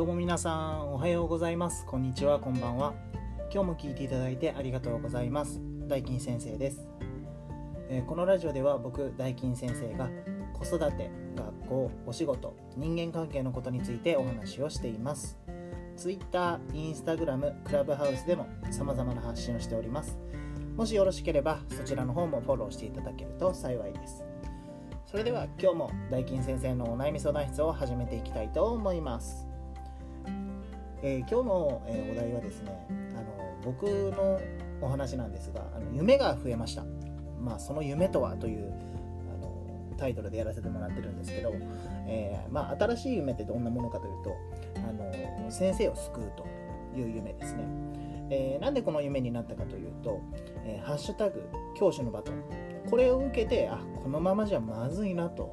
どうも皆さんおはようございます。こんにちはこんばんは。今日も聞いていただいてありがとうございます。大金先生です、えー、このラジオでは僕大金先生が子育て学校お仕事人間関係のことについてお話をしています。Twitter、Instagram、クラブハウスでも様々な発信をしております。もしよろしければそちらの方もフォローしていただけると幸いです。それでは今日も大金先生のお悩み相談室を始めていきたいと思います。えー、今日の、えー、お題はですねあの僕のお話なんですがあの夢が増えました、まあ、その夢とはというあのタイトルでやらせてもらってるんですけど、えー、まあ、新しい夢ってどんなものかというとあの先生を救うという夢ですね、えなんでこの夢になったかというと「えハッシュタグ教師のバトン」これを受けてあこのままじゃまずいなと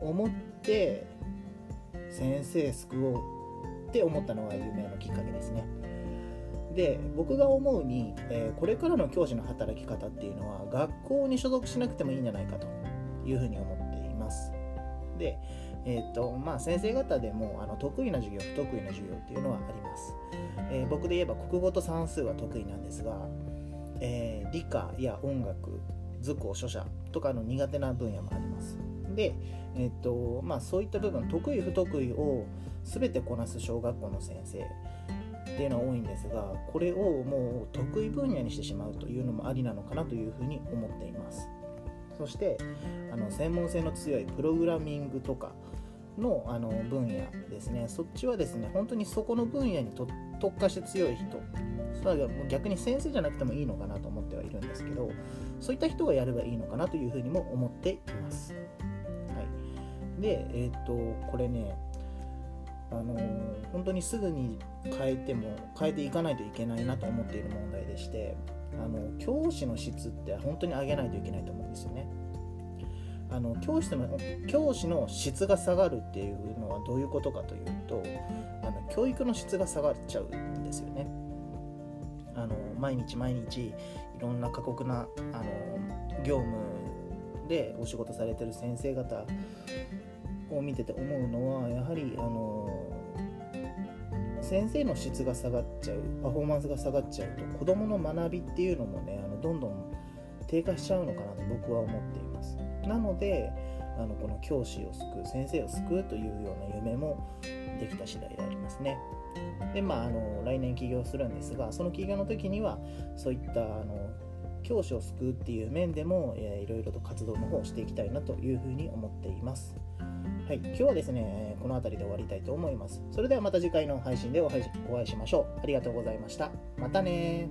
思って先生救おうって思ったのが有名のきっかけですね。で僕が思うに、えー、これからの教師の働き方っていうのは学校に所属しなくてもいいんじゃないかというふうに思っています。で、えーとまあ、先生方でもあの得意な授業不得意な授業っていうのはあります。えー、僕で言えば国語と算数は得意なんですが、えー、理科や音楽図工書写とかの苦手な分野もあります。で、えーとまあ、そういった部分得意不得意を全てこなす小学校の先生っていうのは多いんですがこれをもう得意分野にしてしまうというのもありなのかなというふうに思っています。そしてあの専門性の強いプログラミングとかのあの分野ですね。そっちはですね本当にそこの分野に特化して強い人。それは逆に先生じゃなくてもいいのかなと思ってはいるんですけどそういった人がやればいいのかなというふうにも思っています、でえっ、とこれねあの本当にすぐに変えても変えていかないといけないなと思っている問題でしてあの教師の質って本当に上げないといけないと思うんですよね。あの教師の教師の質が下がるっていうのはどういうことかというとあの教育の質が下がっちゃうんですよね。あの毎日毎日いろんな過酷なあの業務でお仕事されてる先生方を見てて思うのはやはりあの先生の質が下がっちゃうパフォーマンスが下がっちゃうと子どもの学びっていうのもねあのどんどん低下しちゃうのかなと僕は思っていますなのであのこの教師を救う先生を救うというような夢もできた次第でありますねでまああの来年起業するんですがその起業の時にはそういったあの教師を救うっていう面でも、いろいろと活動の方をしていきたいなというふうに思っています。はい、今日はですね、この辺りで終わりたいと思います。それではまた次回の配信でお会いしましょう。ありがとうございました。またね